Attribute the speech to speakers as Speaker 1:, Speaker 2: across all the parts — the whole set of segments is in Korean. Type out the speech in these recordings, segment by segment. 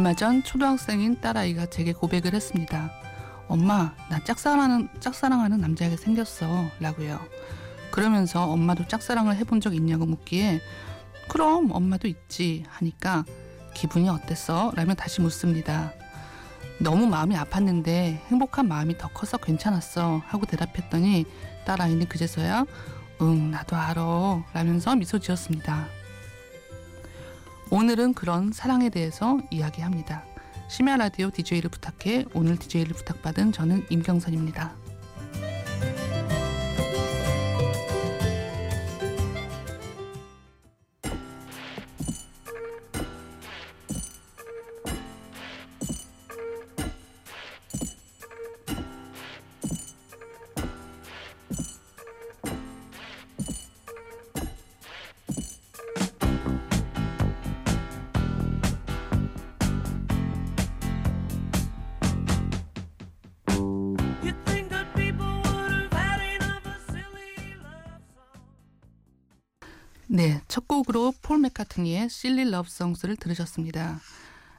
Speaker 1: 얼마 전 초등학생인 딸아이가 제게 고백을 했습니다. 엄마, 나 짝사랑하는, 짝사랑하는 남자에게 생겼어. 라고요. 그러면서 엄마도 짝사랑을 해본 적 있냐고 묻기에 그럼 엄마도 있지 하니까 기분이 어땠어? 라며 다시 묻습니다. 너무 마음이 아팠는데 행복한 마음이 더 커서 괜찮았어 하고 대답했더니 딸아이는 그제서야 응 나도 알아 라면서 미소 지었습니다. 오늘은 그런 사랑에 대해서 이야기합니다. 심야 라디오 DJ를 부탁해 오늘 DJ를 부탁받은 저는 임경선입니다. 네, 첫 곡으로 폴 맥카트니의 Silly Love Songs를 들으셨습니다.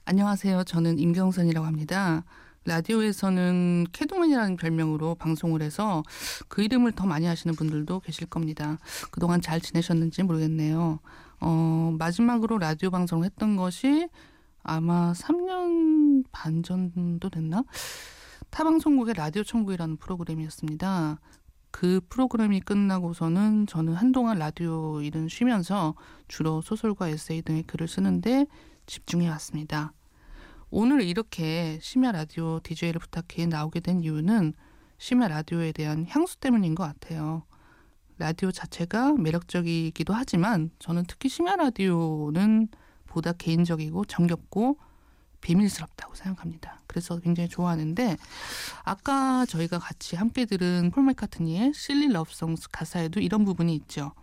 Speaker 1: 안녕하세요. 저는 임경선이라고 합니다. 라디오에서는 캐드맨이라는 별명으로 방송을 해서 그 이름을 더 많이 아시는 분들도 계실 겁니다. 그동안 잘 지내셨는지 모르겠네요. 어, 마지막으로 라디오 방송을 했던 것이 아마 3년 반 정도 됐나? 타방송국의 라디오 천국이라는 프로그램이었습니다. 그 프로그램이 끝나고서는 저는 한동안 라디오 일은 쉬면서 주로 소설과 에세이 등의 글을 쓰는데 집중해 왔습니다. 오늘 이렇게 심야 라디오 DJ를 부탁해 나오게 된 이유는 심야 라디오에 대한 향수 때문인 것 같아요. 라디오 자체가 매력적이기도 하지만 저는 특히 심야 라디오는 보다 개인적이고 정겹고 비밀스럽다고 생각합니다. 그래서 굉장히 좋아하는데 아까 저희가 같이 함께 들은 폴 맥카트니의 Silly Love Songs 가사에도 이런 부분이 있죠.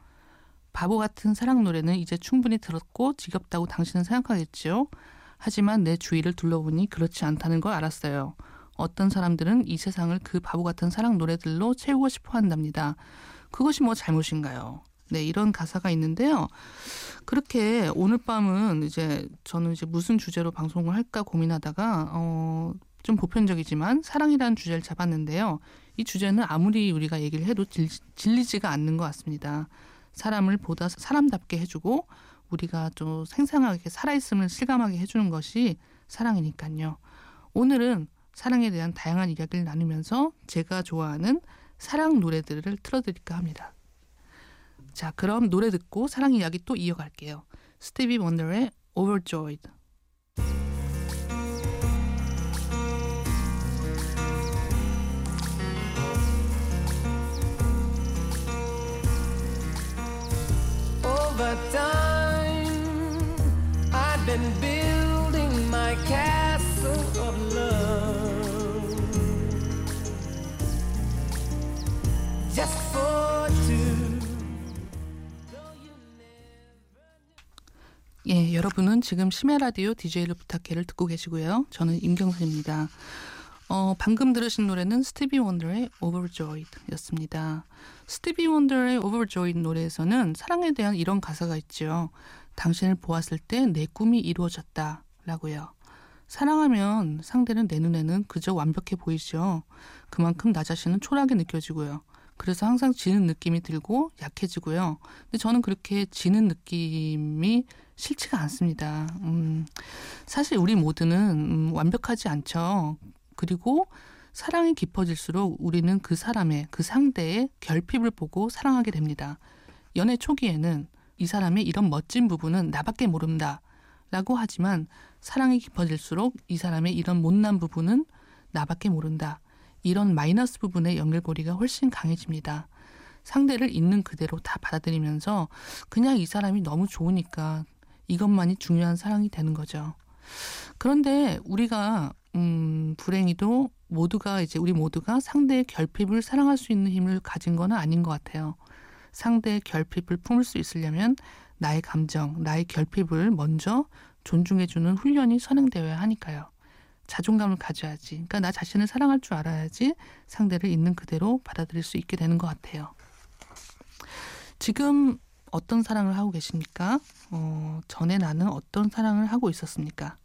Speaker 1: 바보 같은 사랑 노래는 이제 충분히 들었고 지겹다고 당신은 생각하겠죠. 하지만 내 주위를 둘러보니 그렇지 않다는 걸 알았어요. 어떤 사람들은 이 세상을 그 바보 같은 사랑 노래들로 채우고 싶어 한답니다. 그것이 뭐 잘못인가요? 네, 이런 가사가 있는데요. 그렇게 오늘 밤은 이제 저는 이제 무슨 주제로 방송을 할까 고민하다가 어, 좀 보편적이지만 사랑이라는 주제를 잡았는데요. 이 주제는 아무리 우리가 얘기를 해도 질, 질리지가 않는 것 같습니다. 사람을 보다 사람답게 해주고 우리가 좀 생생하게 살아있음을 실감하게 해주는 것이 사랑이니까요. 오늘은 사랑에 대한 다양한 이야기를 나누면서 제가 좋아하는 사랑 노래들을 틀어드릴까 합니다. 자, 그럼 노래 듣고 사랑 이야기 또 이어갈게요. 스티비 원더의 Overjoyed.
Speaker 2: Over
Speaker 1: 여러분은 지금 심야 라디오 DJ를 부탁해를 듣고 계시고요. 저는 임경선입니다. 어, 방금 들으신 노래는 스티비 원더의 Overjoyed였습니다. 스티비 원더의 Overjoyed 노래에서는 사랑에 대한 이런 가사가 있죠. 당신을 보았을 때 내 꿈이 이루어졌다. 라고요. 사랑하면 상대는 내 눈에는 그저 완벽해 보이죠. 그만큼 나 자신은 초라하게 느껴지고요. 그래서 항상 지는 느낌이 들고 약해지고요. 근데 저는 그렇게 지는 느낌이 싫지가 않습니다. 음, 사실 우리 모두는 음, 완벽하지 않죠. 그리고 사랑이 깊어질수록 우리는 그 사람의 그 상대의 결핍을 보고 사랑하게 됩니다. 연애 초기에는 이 사람의 이런 멋진 부분은 나밖에 모른다. 라고 하지만 사랑이 깊어질수록 이 사람의 이런 못난 부분은 나밖에 모른다. 이런 마이너스 부분의 연결고리가 훨씬 강해집니다. 상대를 있는 그대로 다 받아들이면서 그냥 이 사람이 너무 좋으니까 이것만이 중요한 사랑이 되는 거죠. 그런데 우리가 음, 불행히도 모두가 이제 우리 모두가 상대의 결핍을 사랑할 수 있는 힘을 가진 건 아닌 것 같아요. 상대의 결핍을 품을 수 있으려면 나의 감정, 나의 결핍을 먼저 존중해주는 훈련이 선행되어야 하니까요. 자존감을 가져야지. 그러니까 나 자신을 사랑할 줄 알아야지 상대를 있는 그대로 받아들일 수 있게 되는 것 같아요. 지금 어떤 사랑을 하고 계십니까? 어, 전에 나는 어떤 사랑을 하고 있었습니까?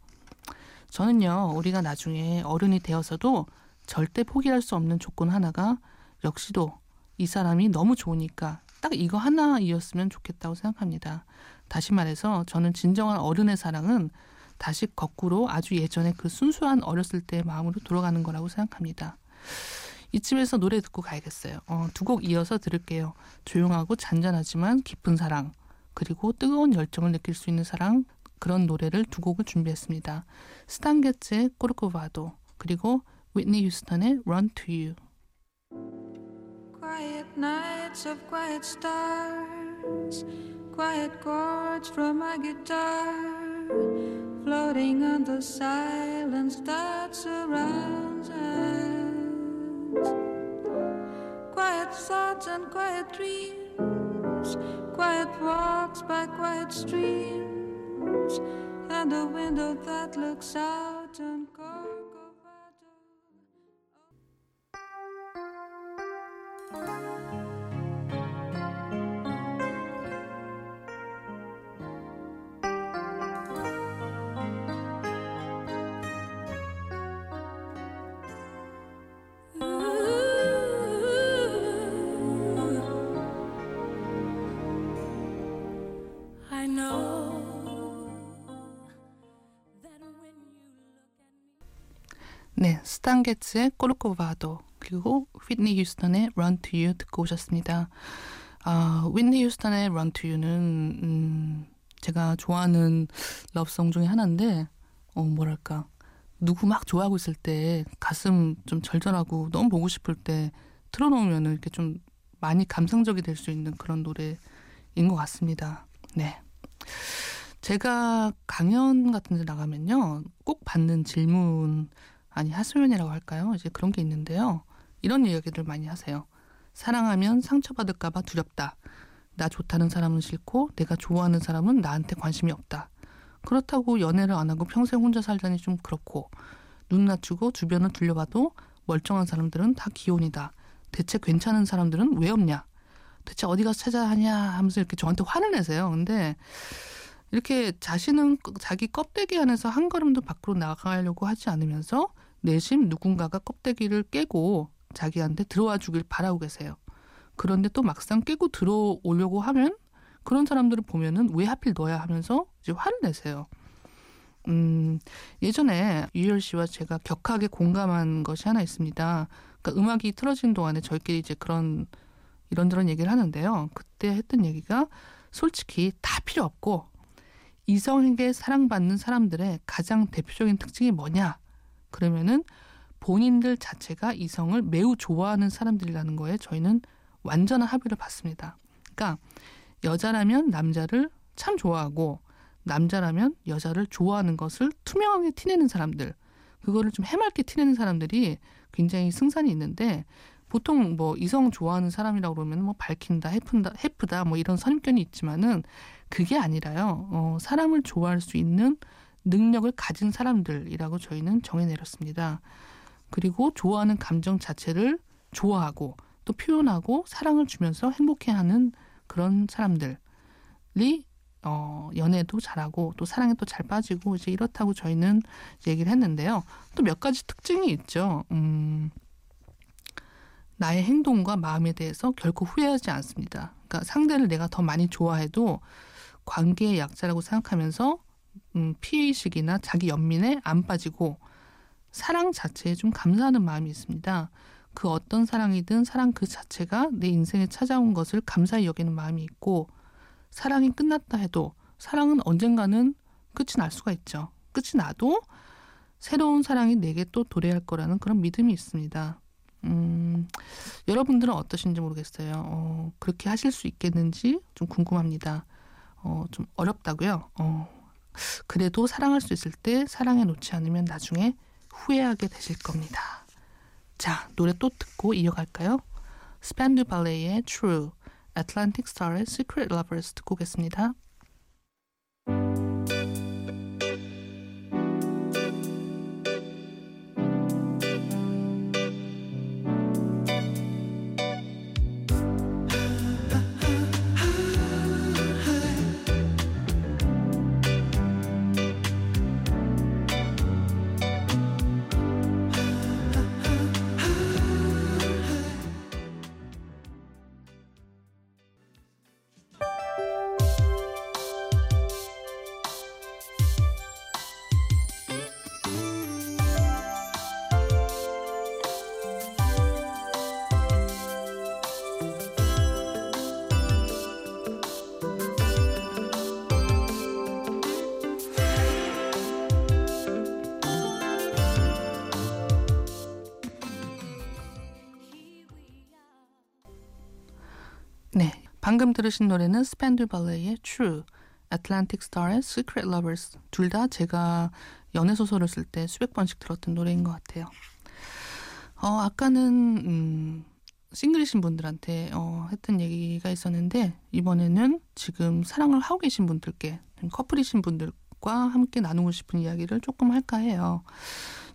Speaker 1: 저는요, 우리가 나중에 어른이 되어서도 절대 포기할 수 없는 조건 하나가 역시도 이 사람이 너무 좋으니까 딱 이거 하나이었으면 좋겠다고 생각합니다. 다시 말해서 저는 진정한 어른의 사랑은 다시 거꾸로 아주 예전에 그 순수한 어렸을 때의 마음으로 돌아가는 거라고 생각합니다. 이쯤에서 노래 듣고 가야겠어요. 어, 두 곡 이어서 들을게요. 조용하고 잔잔하지만 깊은 사랑, 그리고 뜨거운 열정을 느낄 수 있는 사랑, 그런 노래를 두 곡을 준비했습니다. 스탄게츠의 꼬르코바도, 그리고 위트니 휴스턴의 Run to You.
Speaker 3: Quiet nights of quiet stars, quiet chords from my guitar, floating on the silence that surrounds us. Quiet thoughts and quiet dreams, quiet walks by quiet streams, and a window that looks out
Speaker 1: 네, 스탄 게츠의 꼬르코바도 그리고 휘트니 휴스턴의 Run to You 듣고 오셨습니다. 아, 휘트니 휴스턴의 Run to You는 음, 제가 좋아하는 러브송 중에 하나인데 어, 뭐랄까 누구 막 좋아하고 있을 때 가슴 좀 절절하고 너무 보고 싶을 때 틀어놓으면 이렇게 좀 많이 감성적이 될 수 있는 그런 노래인 것 같습니다. 네. 제가 강연 같은 데 나가면요. 꼭 받는 질문, 아니, 하소연이라고 할까요? 이제 그런 게 있는데요. 이런 이야기들 많이 하세요. 사랑하면 상처받을까봐 두렵다. 나 좋다는 사람은 싫고, 내가 좋아하는 사람은 나한테 관심이 없다. 그렇다고 연애를 안 하고 평생 혼자 살자니 좀 그렇고, 눈 낮추고 주변을 둘러봐도 멀쩡한 사람들은 다 기혼이다. 대체 괜찮은 사람들은 왜 없냐? 대체 어디 가서 찾아야 하냐 하면서 이렇게 저한테 화를 내세요. 근데 이렇게 자신은 그- 자기 껍데기 안에서 한 걸음도 밖으로 나가려고 하지 않으면서 내심 누군가가 껍데기를 깨고 자기한테 들어와 주길 바라고 계세요. 그런데 또 막상 깨고 들어오려고 하면 그런 사람들을 보면은 왜 하필 너야 하면서 이제 화를 내세요. 음, 예전에 유열 씨와 제가 격하게 공감한 것이 하나 있습니다. 그러니까 음악이 틀어진 동안에 저희끼리 이제 그런 이런저런 얘기를 하는데요. 그때 했던 얘기가 솔직히 다 필요 없고 이성에게 사랑받는 사람들의 가장 대표적인 특징이 뭐냐? 그러면은 본인들 자체가 이성을 매우 좋아하는 사람들이라는 거에 저희는 완전한 합의를 받습니다. 그러니까 여자라면 남자를 참 좋아하고 남자라면 여자를 좋아하는 것을 투명하게 티내는 사람들 그거를 좀 해맑게 티내는 사람들이 굉장히 승산이 있는데 보통 뭐 이성 좋아하는 사람이라고 그러면 뭐 밝힌다, 해픈다, 해프다 뭐 이런 선입견이 있지만은 그게 아니라요. 어, 사람을 좋아할 수 있는 능력을 가진 사람들이라고 저희는 정해 내렸습니다. 그리고 좋아하는 감정 자체를 좋아하고 또 표현하고 사랑을 주면서 행복해하는 그런 사람들이 어, 연애도 잘하고 또 사랑에 또 잘 빠지고 이제 이렇다고 저희는 얘기를 했는데요. 또 몇 가지 특징이 있죠. 음, 나의 행동과 마음에 대해서 결코 후회하지 않습니다. 그러니까 상대를 내가 더 많이 좋아해도 관계의 약자라고 생각하면서 음, 피해의식이나 자기 연민에 안 빠지고 사랑 자체에 좀 감사하는 마음이 있습니다. 그 어떤 사랑이든 사랑 그 자체가 내 인생에 찾아온 것을 감사히 여기는 마음이 있고 사랑이 끝났다 해도 사랑은 언젠가는 끝이 날 수가 있죠. 끝이 나도 새로운 사랑이 내게 또 도래할 거라는 그런 믿음이 있습니다. 음, 여러분들은 어떠신지 모르겠어요. 어, 그렇게 하실 수 있겠는지 좀 궁금합니다. 어, 좀 어렵다고요. 어, 그래도 사랑할 수 있을 때 사랑해 놓지 않으면 나중에 후회하게 되실 겁니다. 자, 노래 또 듣고 이어갈까요? 스판드 발레의 True, Atlantic Star의 Secret Lovers 듣고 오겠습니다. 방금 들으신 노래는 Spandau Ballet의 True, Atlantic Star의 Secret Lovers 둘 다 제가 연애 소설을 쓸 때 수백 번씩 들었던 노래인 것 같아요. 어, 아까는 음, 싱글이신 분들한테 어, 했던 얘기가 있었는데 이번에는 지금 사랑을 하고 계신 분들께 커플이신 분들과 함께 나누고 싶은 이야기를 조금 할까 해요.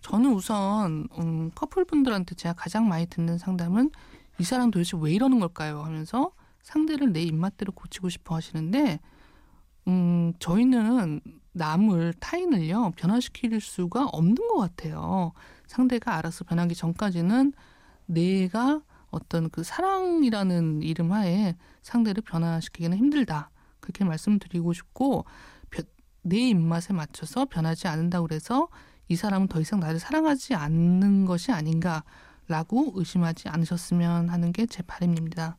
Speaker 1: 저는 우선 음, 커플분들한테 제가 가장 많이 듣는 상담은 이 사람 도대체 왜 이러는 걸까요? 하면서 상대를 내 입맛대로 고치고 싶어 하시는데 음, 저희는 남을 타인을요 변화시킬 수가 없는 것 같아요. 상대가 알아서 변하기 전까지는 내가 어떤 그 사랑이라는 이름 하에 상대를 변화시키기는 힘들다. 그렇게 말씀드리고 싶고 벼- 내 입맛에 맞춰서 변하지 않는다고 그래서 이 사람은 더 이상 나를 사랑하지 않는 것이 아닌가라고 의심하지 않으셨으면 하는 게 제 바람입니다.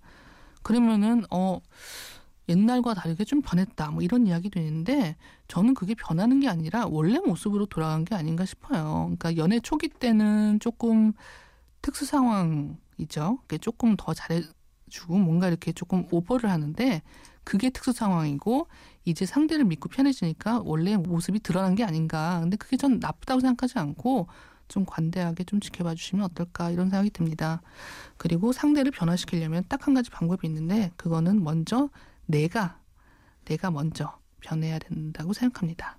Speaker 1: 그러면은 어 옛날과 다르게 좀 변했다 뭐 이런 이야기도 있는데 저는 그게 변하는 게 아니라 원래 모습으로 돌아간 게 아닌가 싶어요. 그러니까 연애 초기 때는 조금 특수 상황이죠. 그게 조금 더 잘해주고 뭔가 이렇게 조금 오버를 하는데 그게 특수 상황이고 이제 상대를 믿고 편해지니까 원래 모습이 드러난 게 아닌가. 근데 그게 전 나쁘다고 생각하지 않고 좀 관대하게 좀 지켜봐 주시면 어떨까 이런 생각이 듭니다. 그리고 상대를 변화시키려면 딱 한 가지 방법이 있는데 그거는 먼저 내가 내가 먼저 변해야 된다고 생각합니다.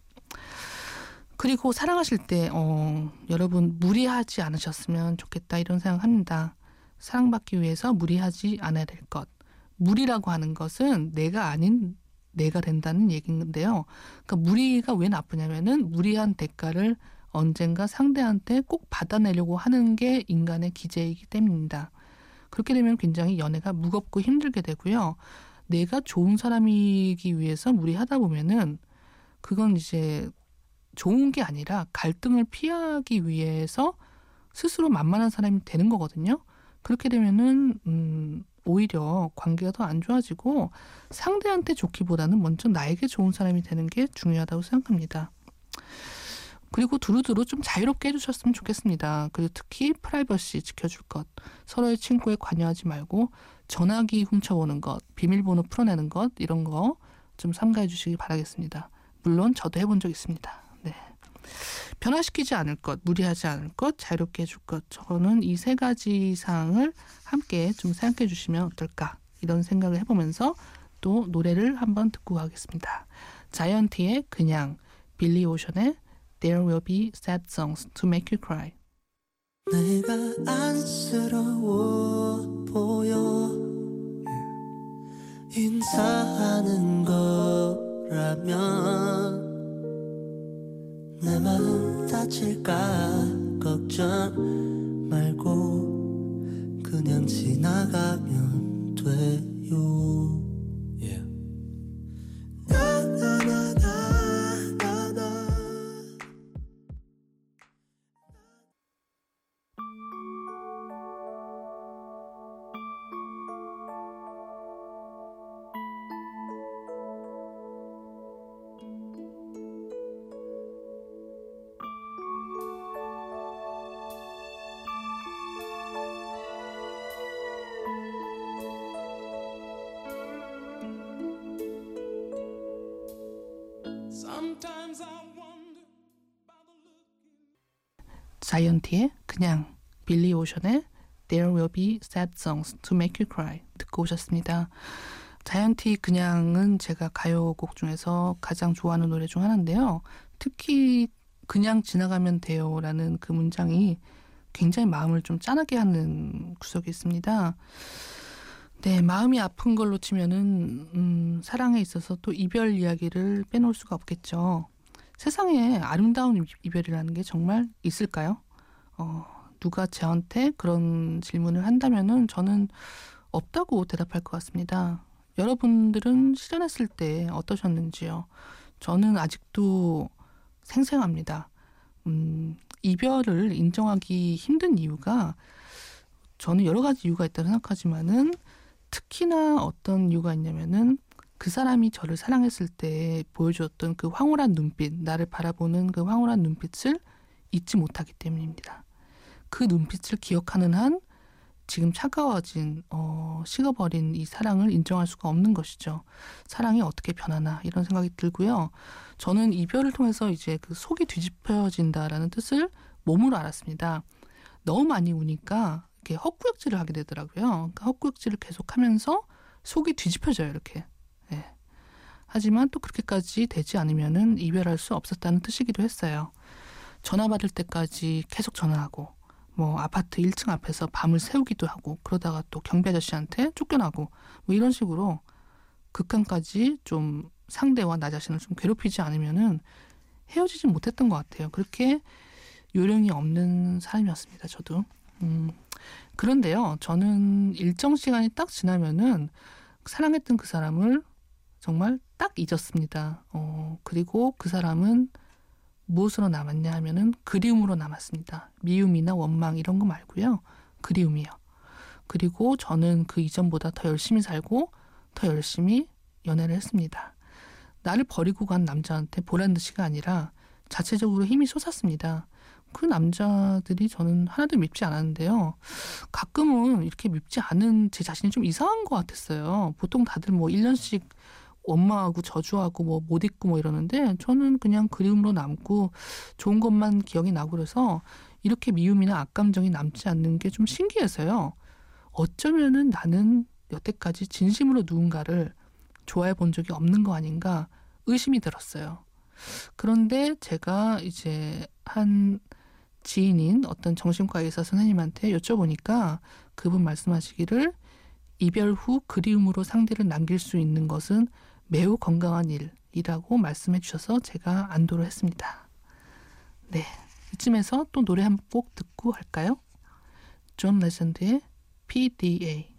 Speaker 1: 그리고 사랑하실 때 어, 여러분 무리하지 않으셨으면 좋겠다 이런 생각합니다. 사랑받기 위해서 무리하지 않아야 될 것. 무리라고 하는 것은 내가 아닌 내가 된다는 얘기인데요. 그러니까 무리가 왜 나쁘냐면은 무리한 대가를 언젠가 상대한테 꼭 받아내려고 하는 게 인간의 기제이기 때문입니다. 그렇게 되면 굉장히 연애가 무겁고 힘들게 되고요. 내가 좋은 사람이기 위해서 무리하다 보면은 그건 이제 좋은 게 아니라 갈등을 피하기 위해서 스스로 만만한 사람이 되는 거거든요. 그렇게 되면은 음 오히려 관계가 더 안 좋아지고 상대한테 좋기보다는 먼저 나에게 좋은 사람이 되는 게 중요하다고 생각합니다. 그리고 두루두루 좀 자유롭게 해주셨으면 좋겠습니다. 그리고 특히 프라이버시 지켜줄 것, 서로의 친구에 관여하지 말고 전화기 훔쳐보는 것, 비밀번호 풀어내는 것 이런 거 좀 삼가해 주시기 바라겠습니다. 물론 저도 해본 적 있습니다. 네. 변화시키지 않을 것, 무리하지 않을 것, 자유롭게 해줄 것. 저는 이 세 가지 사항을 함께 좀 생각해 주시면 어떨까 이런 생각을 해보면서 또 노래를 한번 듣고 가겠습니다. 자이언티의 그냥, 빌리 오션의 There Will Be Sad Songs to Make You Cry.
Speaker 4: 내가 안쓰러워 보여 인사하는 거라면 내 마음 다칠까 걱정 말고 그냥 지나가면 돼요
Speaker 1: 자이언티의 그냥, 빌리 오션의 There Will Be Sad Songs to Make You Cry 듣고 오셨습니다. 자이언티 그냥은 제가 가요곡 중에서 가장 좋아하는 노래 중 하나인데요. 특히 그냥 지나가면 돼요라는 그 문장이 굉장히 마음을 좀 짠하게 하는 구석이 있습니다. 네, 마음이 아픈 걸로 치면은 음, 사랑에 있어서 또 이별 이야기를 빼놓을 수가 없겠죠. 세상에 아름다운 이- 이별이라는 게 정말 있을까요? 어, 누가 저한테 그런 질문을 한다면은 저는 없다고 대답할 것 같습니다. 여러분들은 실현했을 때 어떠셨는지요? 저는 아직도 생생합니다. 음, 이별을 인정하기 힘든 이유가 저는 여러 가지 이유가 있다고 생각하지만은 특히나 어떤 이유가 있냐면은 그 사람이 저를 사랑했을 때 보여주었던 그 황홀한 눈빛, 나를 바라보는 그 황홀한 눈빛을 잊지 못하기 때문입니다. 그 눈빛을 기억하는 한 지금 차가워진 어, 식어버린 이 사랑을 인정할 수가 없는 것이죠. 사랑이 어떻게 변하나 이런 생각이 들고요. 저는 이별을 통해서 이제 그 속이 뒤집혀진다라는 뜻을 몸으로 알았습니다. 너무 많이 우니까 이렇게 헛구역질을 하게 되더라고요. 그러니까 헛구역질을 계속하면서 속이 뒤집혀져요 이렇게. 예. 하지만 또 그렇게까지 되지 않으면은 이별할 수 없었다는 뜻이기도 했어요. 전화 받을 때까지 계속 전화하고 뭐 아파트 1층 앞에서 밤을 새우기도 하고 그러다가 또 경비 아저씨한테 쫓겨나고 뭐 이런 식으로 극한까지 좀 상대와 나 자신을 좀 괴롭히지 않으면은 헤어지지 못했던 것 같아요. 그렇게 요령이 없는 사람이었습니다. 저도. 음, 그런데요, 저는 일정 시간이 딱 지나면은 사랑했던 그 사람을 정말 딱 잊었습니다. 어, 그리고 그 사람은 무엇으로 남았냐 하면은 그리움으로 남았습니다. 미움이나 원망 이런 거 말고요. 그리움이요. 그리고 저는 그 이전보다 더 열심히 살고 더 열심히 연애를 했습니다. 나를 버리고 간 남자한테 보란 듯이가 아니라 자체적으로 힘이 솟았습니다. 그 남자들이 저는 하나도 밉지 않았는데요. 가끔은 이렇게 밉지 않은 제 자신이 좀 이상한 것 같았어요. 보통 다들 뭐 1년씩 원망하고 저주하고 뭐 못 잊고 뭐 이러는데 저는 그냥 그리움으로 남고 좋은 것만 기억이 나고 그래서 이렇게 미움이나 악감정이 남지 않는 게 좀 신기해서요. 어쩌면은 나는 여태까지 진심으로 누군가를 좋아해 본 적이 없는 거 아닌가 의심이 들었어요. 그런데 제가 이제 한 지인인 어떤 정신과 의사 선생님한테 여쭤보니까 그분 말씀하시기를 이별 후 그리움으로 상대를 남길 수 있는 것은 매우 건강한 일이라고 말씀해 주셔서 제가 안도를 했습니다. 네. 이쯤에서 또 노래 한 곡 듣고 할까요? 존 레전드의 PDA.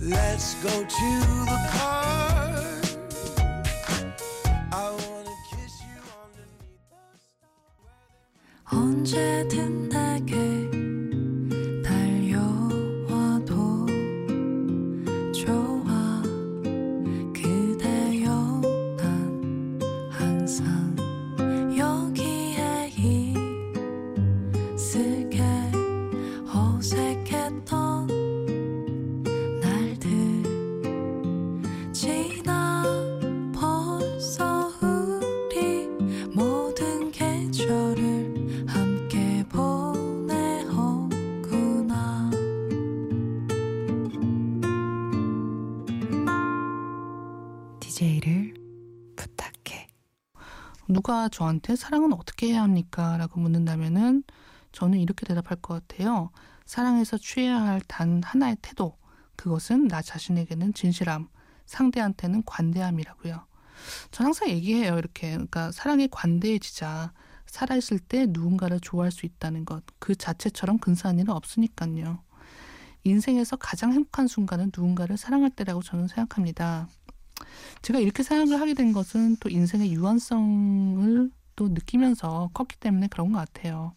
Speaker 2: Let's go to the car.
Speaker 1: 누가 저한테 사랑은 어떻게 해야 합니까? 라고 묻는다면은 저는 이렇게 대답할 것 같아요. 사랑에서 취해야 할 단 하나의 태도. 그것은 나 자신에게는 진실함, 상대한테는 관대함이라고요. 전 항상 얘기해요. 이렇게. 그러니까 사랑에 관대해지자. 살아있을 때 누군가를 좋아할 수 있다는 것. 그 자체처럼 근사한 일은 없으니까요. 인생에서 가장 행복한 순간은 누군가를 사랑할 때라고 저는 생각합니다. 제가 이렇게 생각을 하게 된 것은 또 인생의 유한성을 또 느끼면서 컸기 때문에 그런 것 같아요.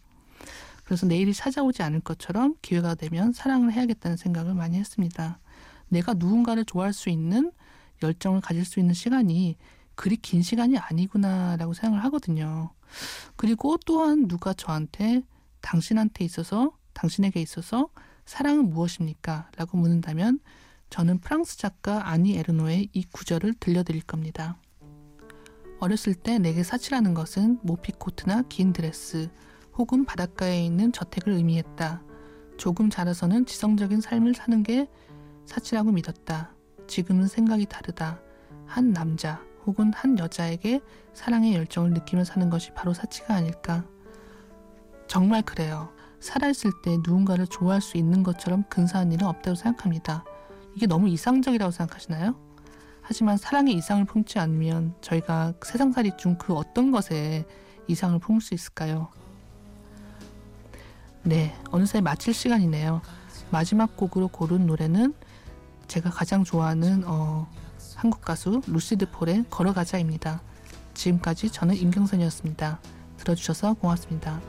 Speaker 1: 그래서 내일이 찾아오지 않을 것처럼 기회가 되면 사랑을 해야겠다는 생각을 많이 했습니다. 내가 누군가를 좋아할 수 있는 열정을 가질 수 있는 시간이 그리 긴 시간이 아니구나라고 생각을 하거든요. 그리고 또한 누가 저한테 당신한테 있어서 당신에게 있어서 사랑은 무엇입니까? 라고 묻는다면 저는 프랑스 작가 아니 에르노의 이 구절을 들려드릴 겁니다. 어렸을 때 내게 사치라는 것은 모피 코트나 긴 드레스 혹은 바닷가에 있는 저택을 의미했다. 조금 자라서는 지성적인 삶을 사는 게 사치라고 믿었다. 지금은 생각이 다르다. 한 남자 혹은 한 여자에게 사랑의 열정을 느끼며 사는 것이 바로 사치가 아닐까. 정말 그래요. 살아있을 때 누군가를 좋아할 수 있는 것처럼 근사한 일은 없다고 생각합니다. 이게 너무 이상적이라고 생각하시나요? 하지만 사랑의 이상을 품지 않으면 저희가 세상살이 중 그 어떤 것에 이상을 품을 수 있을까요? 네, 어느새 마칠 시간이네요. 마지막 곡으로 고른 노래는 제가 가장 좋아하는 어, 한국 가수 루시드 폴의 걸어가자입니다. 지금까지 저는 임경선이었습니다. 들어주셔서 고맙습니다.